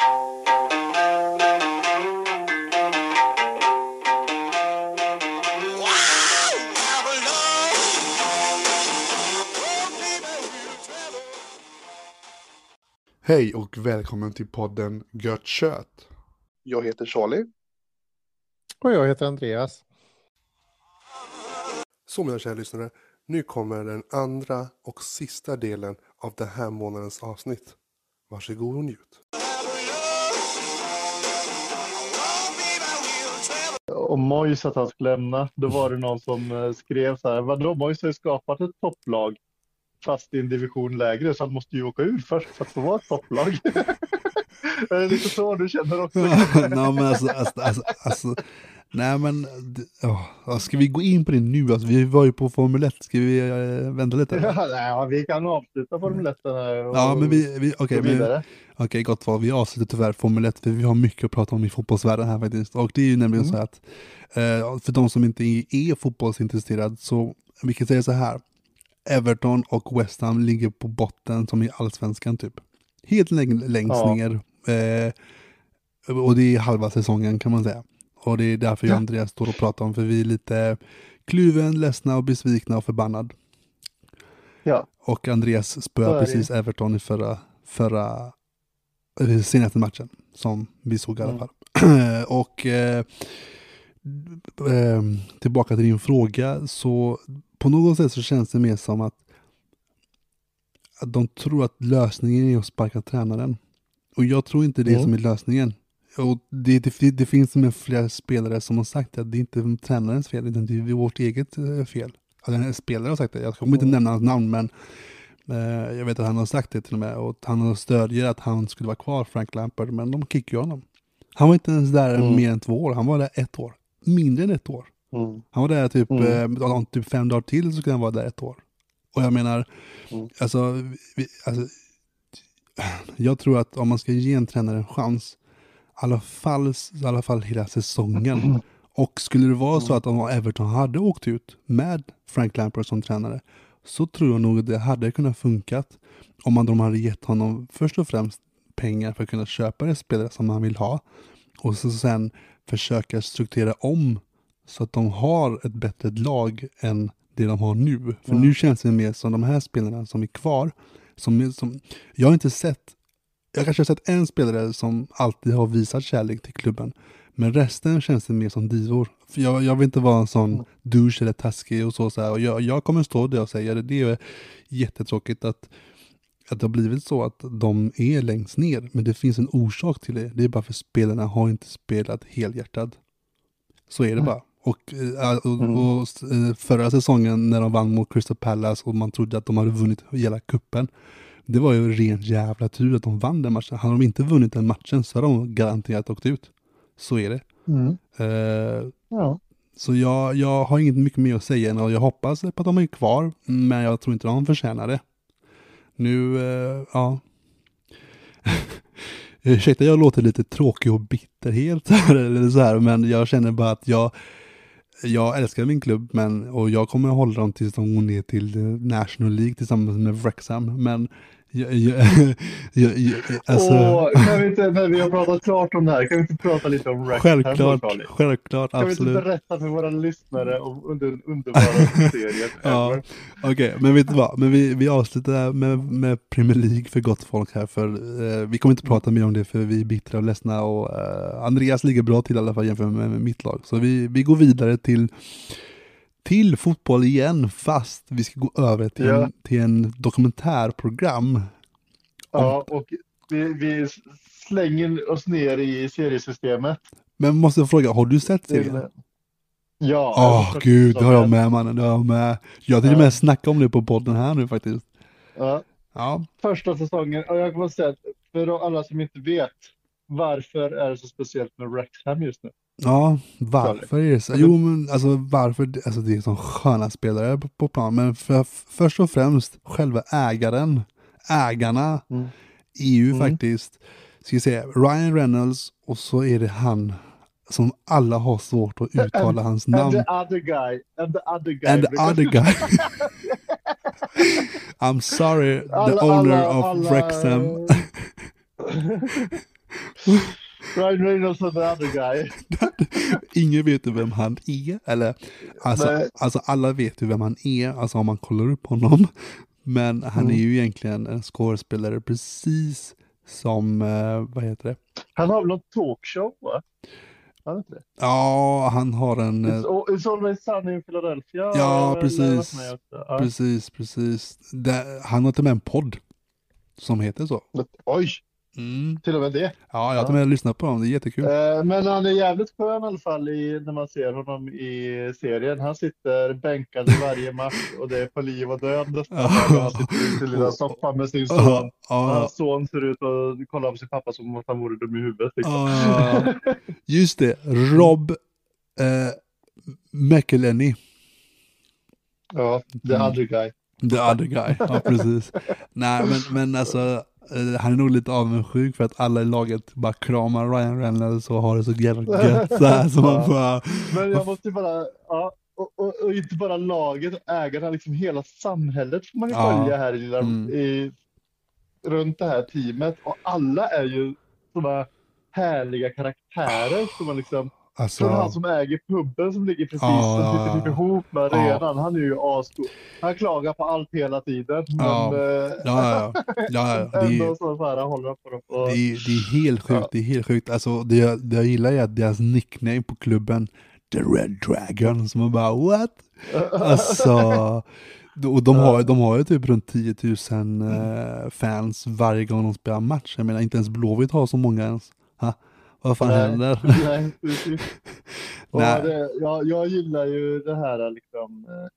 Hej och välkommen till podden Gött Kött. Jag heter Charlie. Och jag heter Andreas. Så mina kära lyssnare, nu kommer den andra och sista delen av den här månadens avsnitt. Varsågod och njut. Om Mojs att han skulle lämna, då var det någon som eh, skrev så här, vadå Mojs har ju skapat ett topplag fast i en division lägre så han måste ju åka ur först för att få vara ett topplag. det är lite så du känner också. nej, men alltså, alltså, alltså, alltså, nej men, oh, ska vi gå in på det nu? Alltså, vi var ju på Formel 1, ska vi uh, vänta lite? Ja, nej, vi kan avsluta Formel 1 och Ja, men vi, vi okej, okay, okay, gott val, vi avslutar tyvärr Formel 1 för vi har mycket att prata om i fotbollsvärlden här faktiskt. Och det är ju nämligen mm. så att, uh, för de som inte är fotbollsintresserade så, vi kan säga så här, Everton och West Ham ligger på botten som i allsvenskan typ. Helt längst ja. ner. Eh, och det är halva säsongen kan man säga. Och det är därför jag och Andreas står och pratar om, för vi är lite kluven, ledsna och besvikna och förbannad. Ja. Och Andreas spöade precis Everton i förra, förra eh, senaste matchen, som vi såg i alla mm. fall. och eh, eh, tillbaka till din fråga, så på något sätt så känns det mer som att, att de tror att lösningen är att sparka tränaren. Och jag tror inte det mm. som är lösningen. Och det, det, det finns med flera spelare som har sagt att det är inte tränarens fel, utan det är vårt eget eh, fel. Alltså, en spelare har sagt det, jag kommer inte nämna hans namn, men eh, jag vet att han har sagt det till och med. Och han har stödjer att han skulle vara kvar, Frank Lampard, men de kickar ju honom. Han var inte ens där mm. mer än två år, han var där ett år. Mindre än ett år. Mm. Han var där typ, mm. eh, typ fem dagar till så skulle han vara där ett år. Och jag menar, mm. alltså, vi, alltså, jag tror att om man ska ge en tränare en chans, alla fall, i alla fall hela säsongen. Mm. Och skulle det vara så att om Everton hade åkt ut med Frank Lampard som tränare, så tror jag nog att det hade kunnat funkat om man de hade gett honom först och främst pengar för att kunna köpa det spelare som han vill ha och så sen försöka strukturera om så att de har ett bättre lag än det de har nu. För mm. nu känns det mer som de här spelarna som är kvar. Som, som, jag har inte sett, jag kanske har sett en spelare som alltid har visat kärlek till klubben. Men resten känns det mer som divor. För jag, jag vill inte vara en sån mm. douche eller taskig och så. så här. Och jag, jag kommer stå där och säga det. Det är jättetråkigt att, att det har blivit så att de är längst ner. Men det finns en orsak till det. Det är bara för spelarna har inte spelat helhjärtat. Så är det bara. Och, eh, och, mm. och, eh, förra säsongen när de vann mot Crystal Palace och man trodde att de hade vunnit hela kuppen Det var ju ren jävla tur att de vann den matchen. Hade de inte vunnit den matchen så hade de garanterat åkt ut. Så är det. Mm. Uh, ja. Så jag, jag har inget mycket mer att säga än att jag hoppas på att de är kvar. Men jag tror inte de förtjänar det. Nu, uh, ja. Ursäkta, jag låter lite tråkig och bitter helt eller så här, men jag känner bara att jag, jag älskar min klubb men, och jag kommer att hålla dem tills de går ner till National League tillsammans med Wrexham. Men jag, jag, jag, alltså... Åh, kan vi inte, när vi har pratat klart om det här, kan vi inte prata lite om Wrexham? Självklart, självklart, kan absolut. Kan vi inte berätta för våra lyssnare om den underbara serien? ja, Okej, okay, men vet du vad? Men vi, vi avslutar med, med Premier League för gott folk här, för eh, vi kommer inte prata mer om det för vi är bittra och ledsna och eh, Andreas ligger bra till i alla fall jämfört med, med mitt lag. Så vi, vi går vidare till till fotboll igen, fast vi ska gå över till, ja. en, till en dokumentärprogram. Ja, och vi, vi, slänger oss ner i seriesystemet. Men måste jag fråga, har du sett serien? Ja. Åh oh, gud, det har jag med mannen, det har jag med. Jag tänkte ja. med snacka om det på podden här nu faktiskt. Ja. ja. Första säsongen, och jag kommer säga att för alla som inte vet, varför är det så speciellt med Wrexham just nu? Ja, varför är det så? Jo, men alltså varför? Alltså det är som sköna spelare på, på plan, men för, först och främst själva ägaren, ägarna, mm. EU mm. faktiskt. Ska vi säga Ryan Reynolds och så är det han som alla har svårt att uttala and, hans namn. And the other guy. And the other guy. And the other guy. I'm sorry, the alla, owner alla, of alla... Wrexham. Ryan Reynolds och the other guy. Ingen vet ju vem han är. Eller, alltså, alltså alla vet ju vem han är, alltså om man kollar upp honom. Men han Mm. är ju egentligen en skådespelare precis som, eh, vad heter det? Han har väl någon talkshow va? Han? Ja, han har en... It's, it's always sunny in Philadelphia. Ja, precis. Ja. Precis, precis. Det, han har till och med en podd som heter så. Oj, Mm. till och med det. Ja, jag har med lyssnat på honom, det är jättekul. Eh, Men han är jävligt skön i alla fall i, när man ser honom i serien. Han sitter bänkad i varje match och det är på liv och död nästan. Han sitter i sin lilla soffa med sin son. Hans son ser ut att kolla på sin pappa som om han vore dum i huvudet. Liksom. Just det, Rob eh, McElhenney. Ja, the Mm. other guy. The other guy, ja precis. Nej men, men alltså, han är nog lite avundsjuk för att alla i laget bara kramar Ryan Reynolds och har det så jävla gött så här, så man bara, Men jag måste bara, ja, och, och, och inte bara laget och ägarna, liksom hela samhället får man ju Ja. följa här i, lilla, Mm. i runt det här teamet. Och alla är ju sådana härliga karaktärer som man liksom alltså, han som äger puben som ligger precis Ja, som sitter typ ihop med Ja. arenan. Han är ju ascool. Han klagar på allt hela tiden. Ja. eh, ja, ja, ja, ja, ja, det är, ändå så, så här håller han på dem. Och, det är, det är helt sjukt, Ja. det är helt sjukt. Alltså det jag, det jag gillar är att deras nickname på klubben, The Red Dragon, som man bara what? Alltså, och de har, de har ju typ runt 10 000 eh, fans varje gång de spelar match. Jag menar inte ens Blåvitt har så många ens. Ha? Vad fan Nej. händer? Nej, precis. Nej. det, jag, jag gillar ju det här liksom. Eh,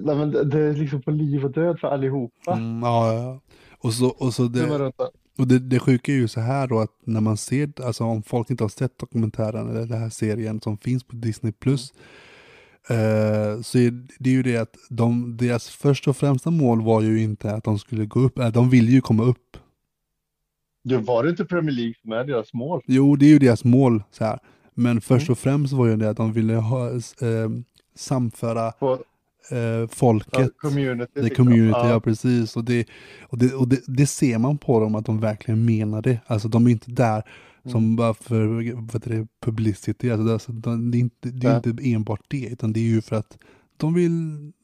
nej, men det, det är liksom på liv och död för allihopa. Mm, ja, ja. Och så, och så Det och det, det sjuka är ju så här då att när man ser, alltså om folk inte har sett dokumentären eller den här serien som finns på Disney Plus eh, så är det ju det att de, deras första och främsta mål var ju inte att de skulle gå upp, äh, de vill ju komma upp. Det var det inte Premier League som är deras mål? Jo, det är ju deras mål så här. Men först Mm. och främst var ju det att de ville ha, eh, samföra På eh, ja, folket. community. The liksom. community, ja, Ja. precis. Och, det, och, det, och det, det ser man på dem att de verkligen menar det. Alltså de är inte där Mm. som bara för vad det, publicity. Alltså, det, alltså, de, det är, inte, det är inte enbart det, utan det är ju för att de vill,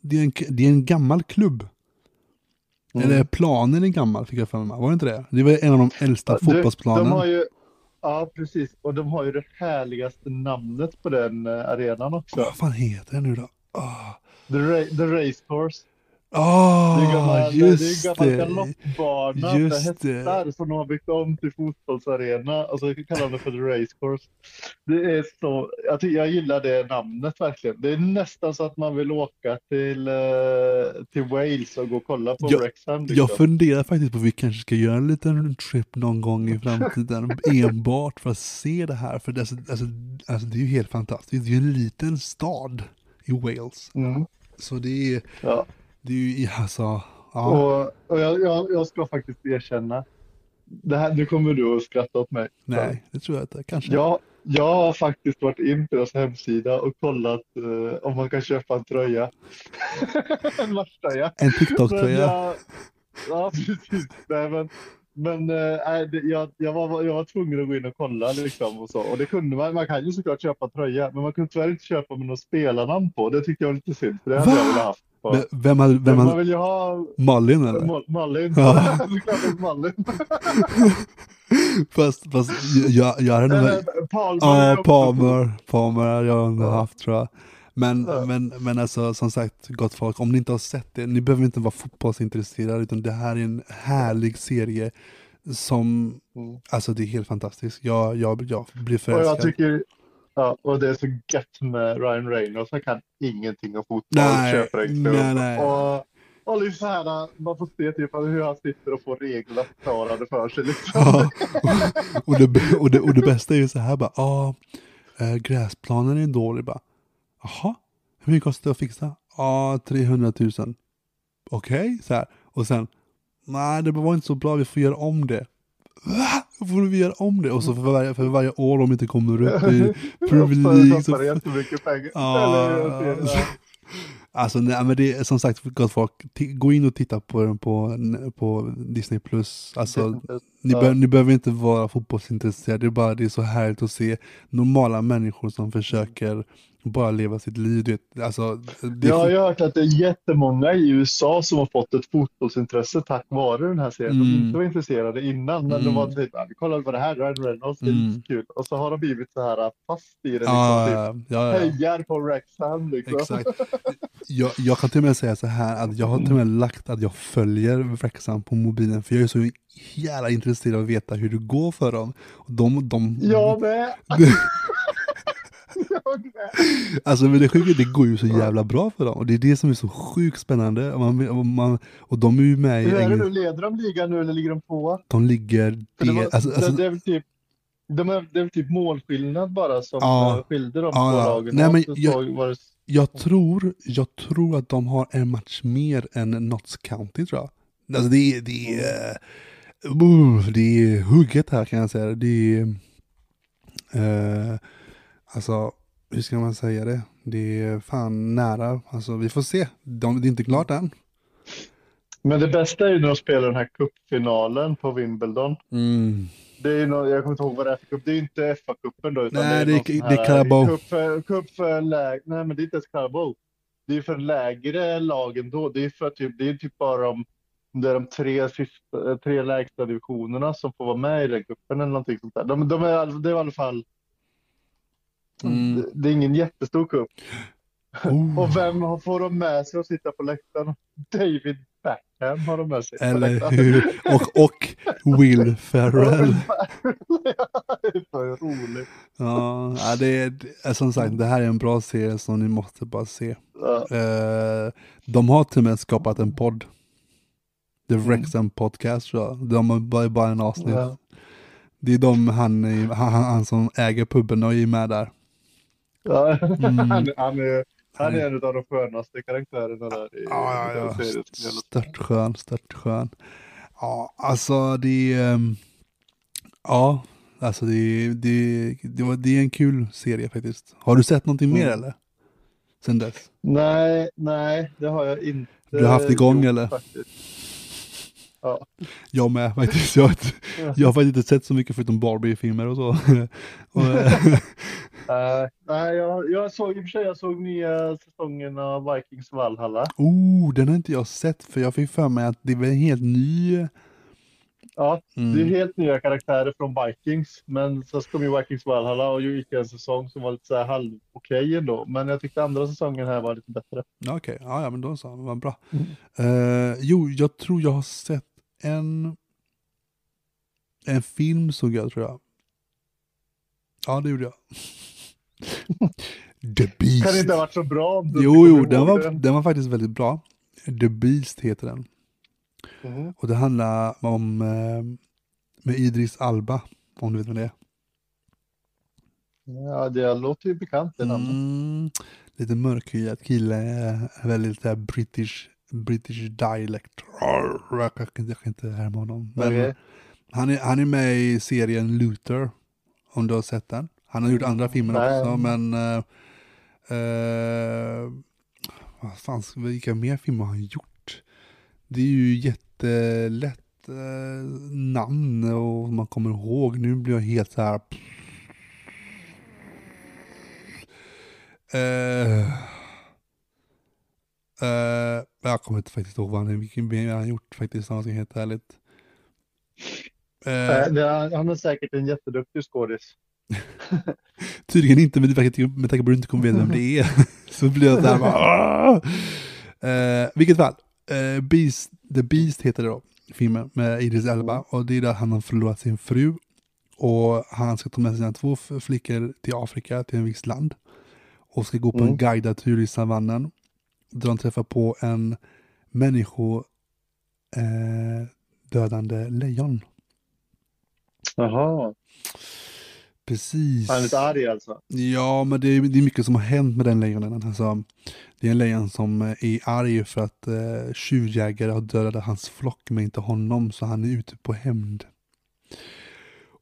det är en, det är en gammal klubb. Mm. Eller planen är gammal, fick jag för mig. Var det inte det? Det var en av de äldsta Ja, har ju, ja, precis. Och de har ju det härligaste namnet på den eh, arenan också. Vad fan heter den nu då? Ah, The, ra the Race Course. Ah, Det är gammal, just det är gammal galoppbana med Just hästar som de har byggt om till fotbollsarena. Och så kallar de det för The Race Course. Det är så, jag, tycker, jag gillar det namnet verkligen. Det är nästan så att man vill åka till, eh, till Wales och gå och kolla på Jag- Wrexham. Liksom. Jag funderar faktiskt på att vi kanske ska göra en liten trip någon gång i framtiden. enbart för att se det här. För det, alltså, alltså, alltså, det är ju helt fantastiskt. Det är ju en liten stad i Wales. Mm, Så det är, ja. Det är ju alltså, ja. Och, och jag, jag, jag ska faktiskt erkänna. Det här, nu kommer du att skratta åt mig. Nej, det tror jag inte. Kanske. Jag, jag har faktiskt varit in på deras hemsida och kollat eh, om man kan köpa en tröja. en matchtröja. En TikTok-tröja. ja, precis. Nej, men men det, jag, jag, var, jag var tvungen att gå in och kolla liksom och så. Och det kunde man. Man kan ju såklart köpa tröja, men man kunde tyvärr inte köpa med något spelarnamn på. Det tyckte jag var lite synd, för det hade Va? jag velat haft. På. Vem, vem hade, vem man hade, vill ju ha Malin eller? Ma- Malin. Ja. Såklart det är Malin. Fast, fast jag, jag hade nog... Eller Palmer. är Ja, Palmer. Palmer har jag Ja. haft tror jag. Men, Ja. men, men alltså som sagt, gott folk, om ni inte har sett det, ni behöver inte vara fotbollsintresserade, utan det här är en härlig serie som, Mm. alltså det är helt fantastiskt. Jag, jag, jag blir Och jag förälskad. tycker, ja, och det är så gött med Ryan Reynolds. Han kan ingenting om fotboll. Nej, nej, nej. Och, och liksom här, man får se typ hur han sitter och får reglerna förklarade för sig. Liksom. Ja, och, och, det, och, det, och det bästa är ju så här bara, ja, eh, gräsplanen är dålig bara. Jaha, hur mycket kostar det att fixa? Ja, 300 000. Okej, så här. Och sen, nej det var inte så bra, vi får göra om det. Va? Får vi göra om det? Och så för varje, för varje år de inte kommer upp i Premier Så League så... jättemycket pengar. Ja. Alltså nej, men det är som sagt gott folk, gå in och titta på den på, på Disney+. Plus. Alltså, ni, Ja. be, ni behöver inte vara fotbollsintresserade, det är bara det är så härligt att se normala människor som försöker bara leva sitt liv. Du vet. Alltså, det, Jag har hört att det är jättemånga i USA som har fått ett fotbollsintresse tack vare den här serien. Mm. inte var intresserade innan, men Mm. de var typ, "Ja, vi kollar på det här, Ryan Reynolds, det är Mm. kul. Och så har de blivit så här fast i det, liksom, ja, typ, ja, ja, ja. hejar på Wrexham liksom. Exakt. Jag, jag kan till och med säga så här att jag har till och med lagt att jag följer Wrexham på mobilen för jag är så jävla intresserad av att veta hur det går för dem. Och De, de, Jag med! jag med! Alltså men det sjuka det går ju så jävla bra för dem. Och det är det som är så sjukt spännande. Man, och, man, och de är ju med i Hur är det nu, leder de ligan nu eller ligger de tvåa? De ligger... För det, var, Det, alltså, det, alltså, det är väl typ de är, det är väl typ målskillnad bara som Ja. eh, skilde de Ja, två lagen Nej, men jag- det, jag, tror, jag tror att de har en match mer än Notts County tror jag. Alltså det är... Det är, uh, det är hugget här kan jag säga. Det är... eh, alltså, hur ska man säga det? Det är fan nära. Alltså vi får se. De, det är inte klart än. Men det bästa är ju när de spelar den här cupfinalen på Wimbledon. Mm. Det är ju nå- jag kommer inte ihåg vad det är för cup. Det är ju inte FA-cupen då. Utan Nej, det är, det någon det är Carabao. Cup för, cup för lägre, nej men det är inte ens Carabao. Det är för lägre lagen då. Det är för typ, det är typ bara de, det är de tre, sista, tre lägsta divisionerna som får vara med i den cupen eller någonting sånt där. De, de är, det är i alla fall, Mm. det, är ingen jättestor cup. Oh. Och vem har- får de med sig att sitta på läktaren? David Beckham har de med sig Eller hur? Och, och Will Ferrell. det är roligt. Ja, det är är som sagt, det här är en bra serie som ni måste bara se. Ja. Eh, de har till och med skapat en podd. The Wrexham Podcast tror jag. De har bara, en avsnitt. Ja. Det är de, han, han, han som äger puben och är med där. Ja. Mm. Han, han, är, han är en av de skönaste karaktärerna där i Ja, ja, ja. Störtskön, störtskön. Ja, alltså det är... ehm, Ja, alltså det det, det, var, det är en kul serie faktiskt. Har du sett någonting mer Mm. eller? Sen dess? Nej, nej, det har jag inte Du har haft igång, gjort eller? Faktiskt. Ja. Jag med faktiskt. Jag, jag har faktiskt inte sett så mycket förutom Barbie-filmer och så. och, Eh, nej, jag, jag såg i och för sig, jag såg nya säsongen av Vikings Valhalla. oh, den har inte jag sett för jag fick för mig att det var en helt ny. Ja, Mm. det är helt nya karaktärer från Vikings, men så kom ju Vikings Valhalla och gick en säsong som var lite så här halv okej ändå. Men jag tyckte andra säsongen här var lite bättre. Okej, ja, ja men då så, vad bra. Mm. Eh, jo, jag tror jag har sett en en film såg jag tror jag. Ja, det gjorde jag. The Beast. Kan det inte ha varit så bra Jo, jo, den var, den? var faktiskt väldigt bra. The Beast heter den. Mhm. Och det handlar om eh, med Idris Alba, om du vet vem det är. Ja, det låter ju bekant det namnet. Mm, lite mörkhyad kille, eh, väldigt där British, British dialect. Jag kan, inte- jag kan inte härma honom. Men Okej. han, är, han är med i serien Luther, om du har sett den. Han har gjort andra filmer Nej. också, men eh, vad fan, vilka mer filmer har han gjort? Det är ju jättelätt eh, namn och man kommer ihåg. Nu blir jag helt så här. Eh, jag kommer inte faktiskt ihåg vad han, vilken mer han har gjort faktiskt, om jag ska vara helt ärligt. Eh, Han är säkert en jätteduktig skådis. Tydligen inte, men med tanke på att du inte kommer veta vem det är. så blir jag såhär bara, eh, vilket fall, eh, Beast, The Beast heter det då, filmen med Idris Elba. Och det är där han har förlorat sin fru. Och han ska ta med sina två flickor till Afrika, till en viss land. Och ska gå på en Mm. guidad tur i savannen. Där de träffar på en människo eh, dödande lejon. Jaha. Precis. Han är lite arg alltså. Ja, men det är, det är mycket som har hänt med den lejonen. Alltså, det är en lejon som eh, är arg för att eh, tjuvjägare har dödat hans flock men inte honom, så han är ute på hämnd.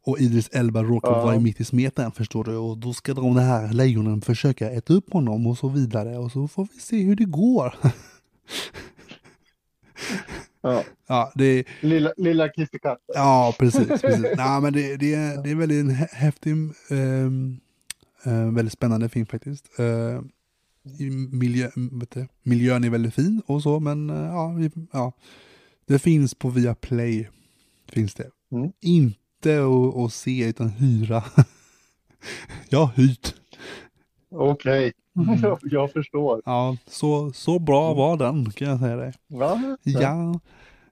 Och Idris Elba råkar Ja. vara mitt i smeten förstår du. Och då ska de här lejonen försöka äta upp honom och så vidare. Och så får vi se hur det går. Ja. ja, det, Lilla, lilla kissekatten. Ja, precis. precis. Nej, men det, det, är, det är väldigt en hä- häftig, ehm, eh, väldigt spännande film faktiskt. I miljö, vet du, miljön är väldigt fin och så, men eh, ja, vi, ja, det finns på Viaplay. Finns det. Mm. Inte att, att se utan hyra. Jag har hyrt. Okej, Mm. jag, förstår. Ja, så, så bra var den kan jag säga dig. Va? Ja,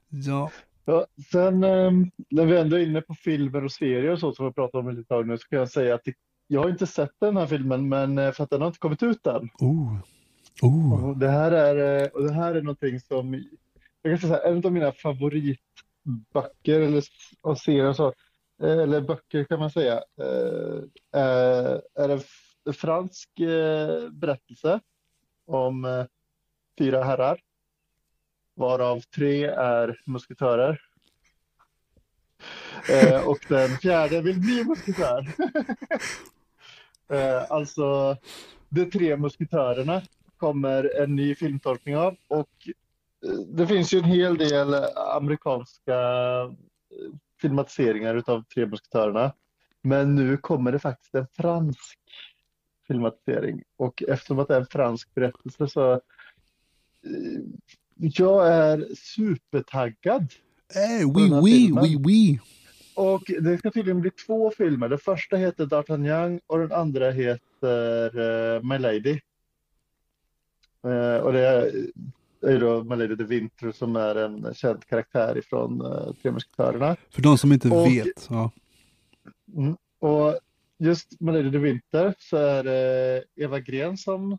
ja. Ja, sen ehm, när vi ändå är inne på filmer och serier och så som vi pratat om ett tag nu så kan jag säga att det, jag har inte sett den här filmen men eh, för att den har inte kommit ut än. Oh. Oh. Och det här är, eh, och det här är någonting som, jag kan säga en av mina favoritböcker eller och serier och så, Eh, eller böcker kan man säga, eh, eh, är en fransk berättelse om fyra herrar, varav tre är musketörer. Och den fjärde vill bli musketör. alltså, de tre musketörerna kommer en ny filmtolkning av och det finns ju en hel del amerikanska filmatiseringar utav Tre musketörerna. Men nu kommer det faktiskt en fransk filmatisering och eftersom att det är en fransk berättelse så eh, jag är supertaggad. Eh, oui, oui, oui, oui. Och det ska tydligen bli två filmer. Den första heter D'Artagnan och den andra heter uh, My Lady. Eh, och det är, är då My Lady de Winter som är en känd karaktär ifrån uh, Tre Musketörerna. För de som inte Och- vet. Ja. Och just My Lady de Winter så är det Eva Green som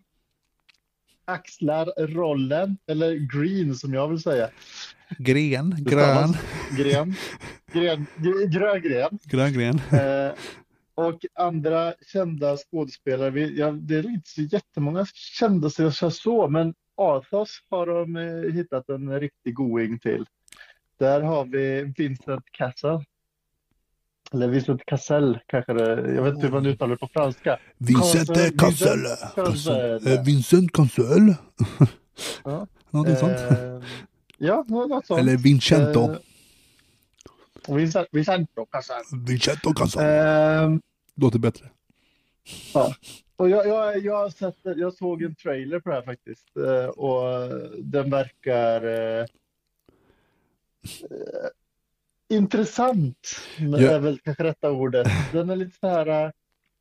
axlar rollen, eller Green som jag vill säga. Gren, grön, Gren. Gren, gr- grön gren. grön gren. Eh, och andra kända skådespelare, vi, ja, det är inte så jättemånga kända så jag så, men Athos har de eh, hittat en riktig going till. Där har vi Vincent Cassel. Eller Vincent Cassel kanske det, jag vet inte hur man uttalar det på franska. Vincent. Cancel. Eh, Vincent Cancel. Ja. Någonting sånt. Eh, ja, något sånt. Eller Vincento. Vincent, Vincento Cassel. Vincento Cancel. Eh, Låter bättre. Och jag, jag, jag, har sett, jag såg en trailer på det här faktiskt eh, och den verkar eh, eh, intressant. Ja. är väl kanske rätta ordet. Den är lite så här, eh,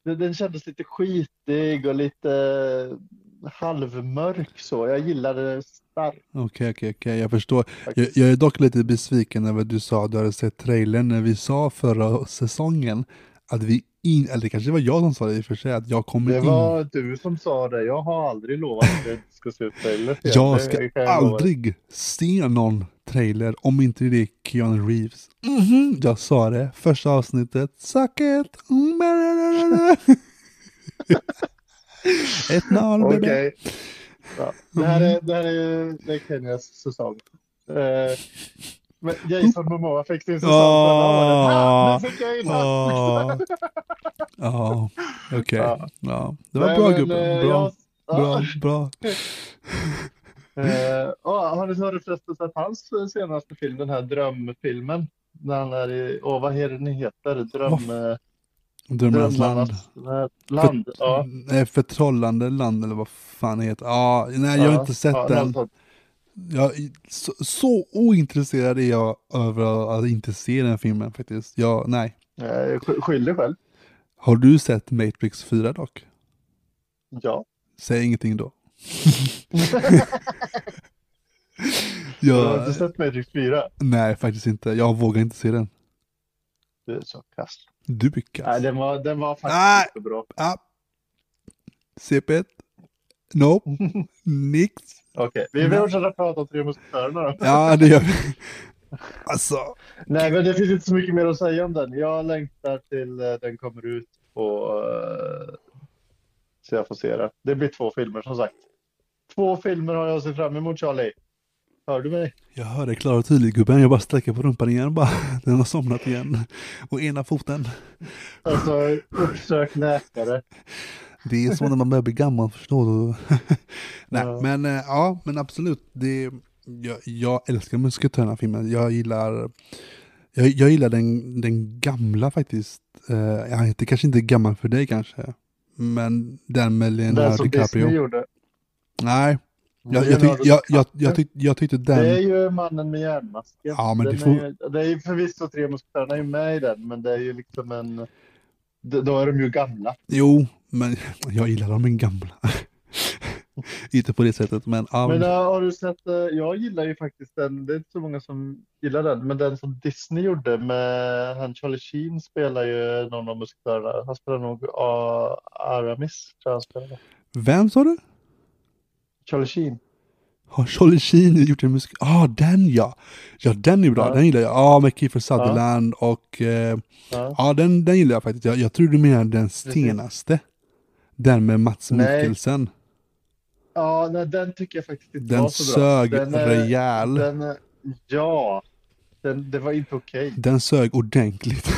den, den kändes lite skitig och lite halvmörk så. Jag gillade det starkt Okej, okej, okej. Jag förstår. Jag, jag är dock lite besviken över att du sa att du hade sett trailern när vi sa förra säsongen att vi in, eller det kanske var jag som sa det i och för sig, att jag kommer Det in. var du som sa det. Jag har aldrig lovat att det ska se ut trailer. er. Jag Det ska jag lova. aldrig se någon trailer om inte det är Keanu Reeves. Mhm, Jag sa det, första avsnittet. Suck it! Mm, Ett noll Okej. baby. Ja, det här är, det här är, det är Kenyas säsong. Eh, men Jason Momoa fick sin säsong förra året. In Ja, ja, okej. Ja. Ja. Det var Nej, bra men, gubben. eh, Bra, jag- bra, bra. Eh, ja, har ni förresten sett hans senaste film, den här drömfilmen? När han är i, åh vad är det den heter? Dröm, eh, Drömmarnas land. Land. Ja, Nej, förtrollande land eller vad fan det heter. Ja, nej jag har ja, inte sett ja, den. Jag, så, så ointresserad är jag över att inte se den filmen faktiskt. Jag, nej. Eh, sk- Skyll dig själv. Har du sett Matrix 4 dock? Ja. Säg ingenting då. Du har inte jag, sett Matrix 4? nej, faktiskt inte. Jag vågar inte se den. Du är så kass. Du blir kass. Nej, den var, den var faktiskt Nej. inte bra. Ah. CP1. Nope. Nix. Okej, vi Nej. fortsätter prata om Tre Musketörerna då. Ja, det gör vi. Alltså. Nej, men det finns inte så mycket mer att säga om den. Jag längtar till eh, den kommer ut på eh, så jag får se det. Det blir två filmer som sagt. Två filmer har jag sett fram emot Charlie. Hör du mig? Jag hör dig klart och tydligt gubben, jag bara sträcker på rumpan igen bara. Den har somnat igen. Och ena foten. Alltså, uppsök läkare. Det är så när man börjar bli gammal förstår du. Nej Ja. men äh, ja men absolut. Det, jag, jag älskar Musketörerna-filmen. Jag gillar jag, jag gillar den, den gamla faktiskt. Uh, jag inte, kanske inte gammal för dig kanske. Men den med Den Leonardo som DiCaprio. Disney gjorde. Nej, jag, jag, tyck, jag, jag, jag, tyck, jag tyckte den... Det är ju mannen med järnmasken. Ja, men Den det får- är, det är ju förvisso tre musketörerna är med i den, men det är ju liksom en... Då är de ju gamla. Jo, men jag gillar de gamla. inte på det sättet men... ja, Men äh, har du sett, äh, jag gillar ju faktiskt den, det är inte så många som gillar den, men den som Disney gjorde med han Charlie Sheen spelar ju någon av musketörerna. Han spelar nog uh, Aramis, tror jag han spelar. Vem sa du? Charlie Sheen. Har Charlie Sheen gjort en musik? Ja, ah, den ja! Ja, den är bra, Ja. den gillar jag. Ja, med Kiefer Sutherland och... eh, Ja. Ja, den, den gillar jag faktiskt. Jag, jag tror du menar den senaste. Den med Mats Nej. Mikkelsen. Ja, nej, den tycker jag faktiskt inte Den var så bra. sög Den är- rejäl. Den, är- ja, den, det var inte okej. Den sög ordentligt.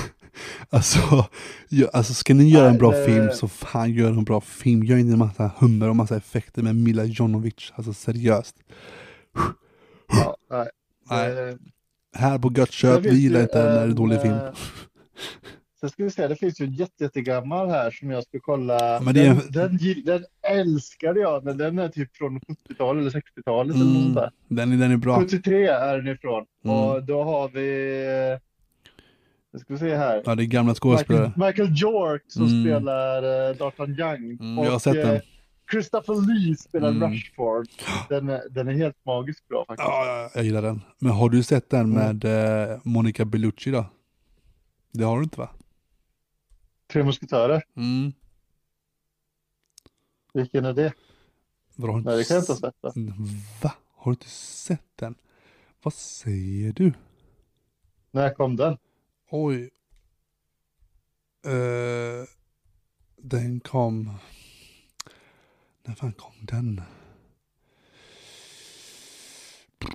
Alltså, ja, alltså ska ni göra en Nej, bra det- film så fan gör en bra film. Gör inte en massa hummer och massa effekter med Mila Jovovich. Alltså seriöst. Ja, nej. Nej. Det- Här på Gött finns vi gillar inte när det är dålig film. eh, Sen ska vi se, det finns ju en jätte, jättegammal här som jag ska kolla. men det den, den, den älskade jag, men den är typ från 70-talet eller 60-talet eller något Mm, sånt där. den, är- den är bra. 73 är den ifrån. Mm. Och då har vi, nu ska vi se här. Ja, det är gamla Michael, skådespelare. Michael York som Mm. spelar uh, D'Artagnan. Mm, jag har sett den. eh, Christopher Lee spelar Mm. Rushford. Den, är- den är helt magisk bra faktiskt. Ja, ja, jag gillar den. Men har du sett den Mm. med eh, Monica Bellucci då? Det har du inte va? Tre musketörer, Mm. vilken är det? Vadå, Nej, det kan jag inte ha sett. Va? Va? Har du inte sett den? Vad säger du? När kom den? Oj. Eh, den kom... När fan kom den?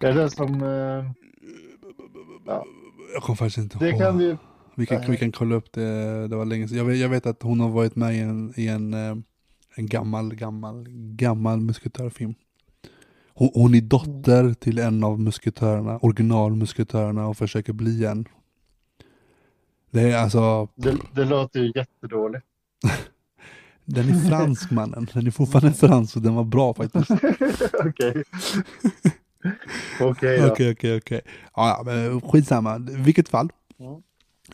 Det är den som... eh, Ja. Jag kommer faktiskt inte Det ihåg. kan vi... Vi kan, vi kan kolla upp det, det var länge sedan. Jag vet, jag vet att hon har varit med i en, i en, eh, en gammal, gammal, gammal musketörfilm. Hon, hon är dotter till en av musketörerna, originalmusketörerna och försöker bli en. Det är alltså, Det, det låter ju jättedåligt. den är fransk mannen. Den är fortfarande fransk och den var bra faktiskt. Okej. Okej. Okej, okej. Ja, men skitsamma. Vilket fall. Mm.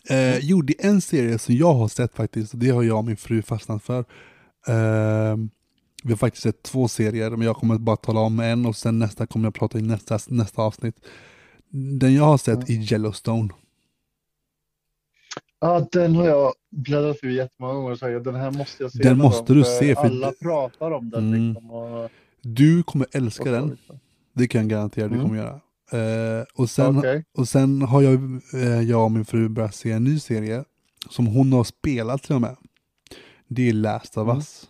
Eh, jo, det är en serie som jag har sett faktiskt. och Det har jag och min fru fastnat för. Eh, vi har faktiskt sett två serier, men jag kommer bara tala om en och sen nästa kommer jag prata i nästa, nästa avsnitt. Den jag har sett Mm. är Yellowstone. Ja, den har jag bläddrat ur jättemånga gånger och sagt den här måste jag se. Den måste gång, du se, för alla det- pratar om den Mm. liksom. Och, Du kommer älska och den, det kan jag garantera att du Mm. kommer göra. Eh, och, sen, Okej. och sen har jag, eh, jag och min fru börjat se en ny serie som hon har spelat till och med. Det är Last of Mm. Us.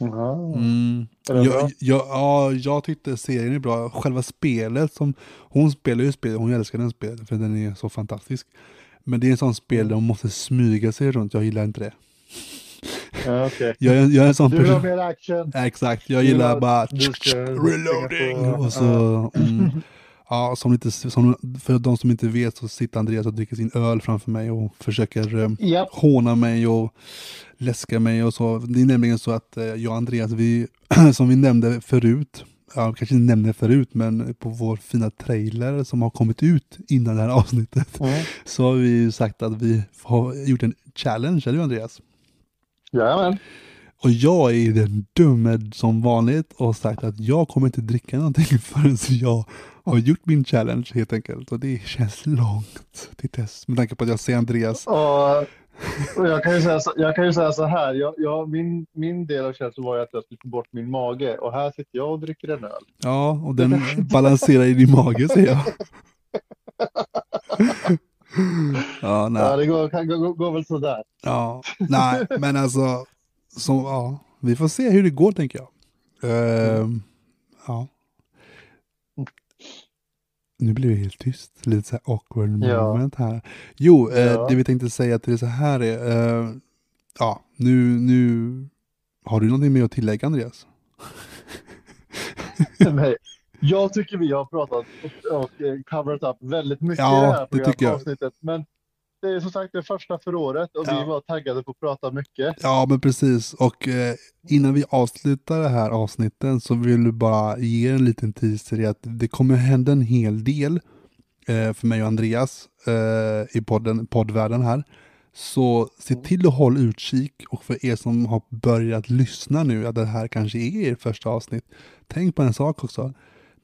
Mm. Bra? Jag, jag, ja, jag tyckte serien är bra. Själva spelet som, hon spelar ju spelet, hon älskar den spelet för den är så fantastisk. Men det är en sån spel Mm. där hon måste smyga sig runt, jag gillar inte det. Ja, okej. Jag, är- jag är en sån Du vill ha person, mer action? Ja, exakt, jag gillar vill bara reloading och så, mm, ja, som lite, som, för de som inte vet så sitter Andreas och dricker sin öl framför mig och försöker eh, Japp. håna mig och läska mig och så. Det är nämligen så att eh, jag och Andreas, vi, som vi nämnde förut, ja, kanske inte nämnde förut, men på vår fina trailer som har kommit ut innan det här avsnittet, Mm. så har vi ju sagt att vi har gjort en challenge, eller hur Andreas? Jajamän. Och jag är den dumme som vanligt och har sagt att jag kommer inte dricka någonting förrän jag har gjort min challenge helt enkelt. Och det känns långt till dess med tanke på att jag ser Andreas. Och, och jag, kan ju säga så, jag kan ju säga så här, jag, jag, min, min del av känslan var ju att jag skulle få bort min mage och här sitter jag och dricker en öl. Ja, och den balanserar i din mage ser jag. Ja, Ja, nej. det går, kan, går, går väl sådär. Ja, nej, men alltså, så, ja, vi får se hur det går tänker jag. Ehm, ja. Nu blir det helt tyst, lite så här awkward Ja. moment här. Jo, eh, Ja. det vi tänkte säga till det så här är, eh, ja, nu, nu, har du någonting mer att tillägga Andreas? Nej. Jag tycker vi har pratat och, och eh, coverat upp väldigt mycket Ja, i det här det jag. avsnittet. Men det är som sagt det första för året och Ja. vi var taggade på att prata mycket. Ja, men precis. Och eh, innan vi avslutar det här avsnitten så vill du bara ge en liten teaser i att det kommer hända en hel del eh, för mig och Andreas eh, i podden, poddvärlden här. Så se till att hålla utkik och för er som har börjat lyssna nu, att det här kanske är ert första avsnitt. Tänk på en sak också.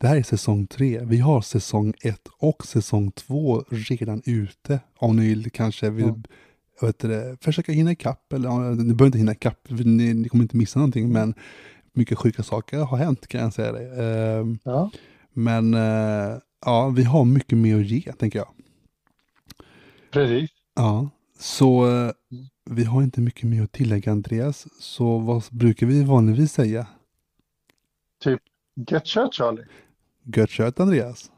Det här är säsong tre. Vi har säsong ett och säsong två redan ute. Om ni kanske vill Mm. det, försöka hinna ikapp. Eller, ni behöver inte hinna ikapp, ni, ni kommer inte missa någonting. Men mycket sjuka saker har hänt kan jag säga dig. Ehm, Ja. men eh, ja, vi har mycket mer att ge, tänker jag. Precis. Ja, så eh, vi har inte mycket mer att tillägga, Andreas. Så vad brukar vi vanligtvis säga? Get shut Charlie. Gött kött, Andreas.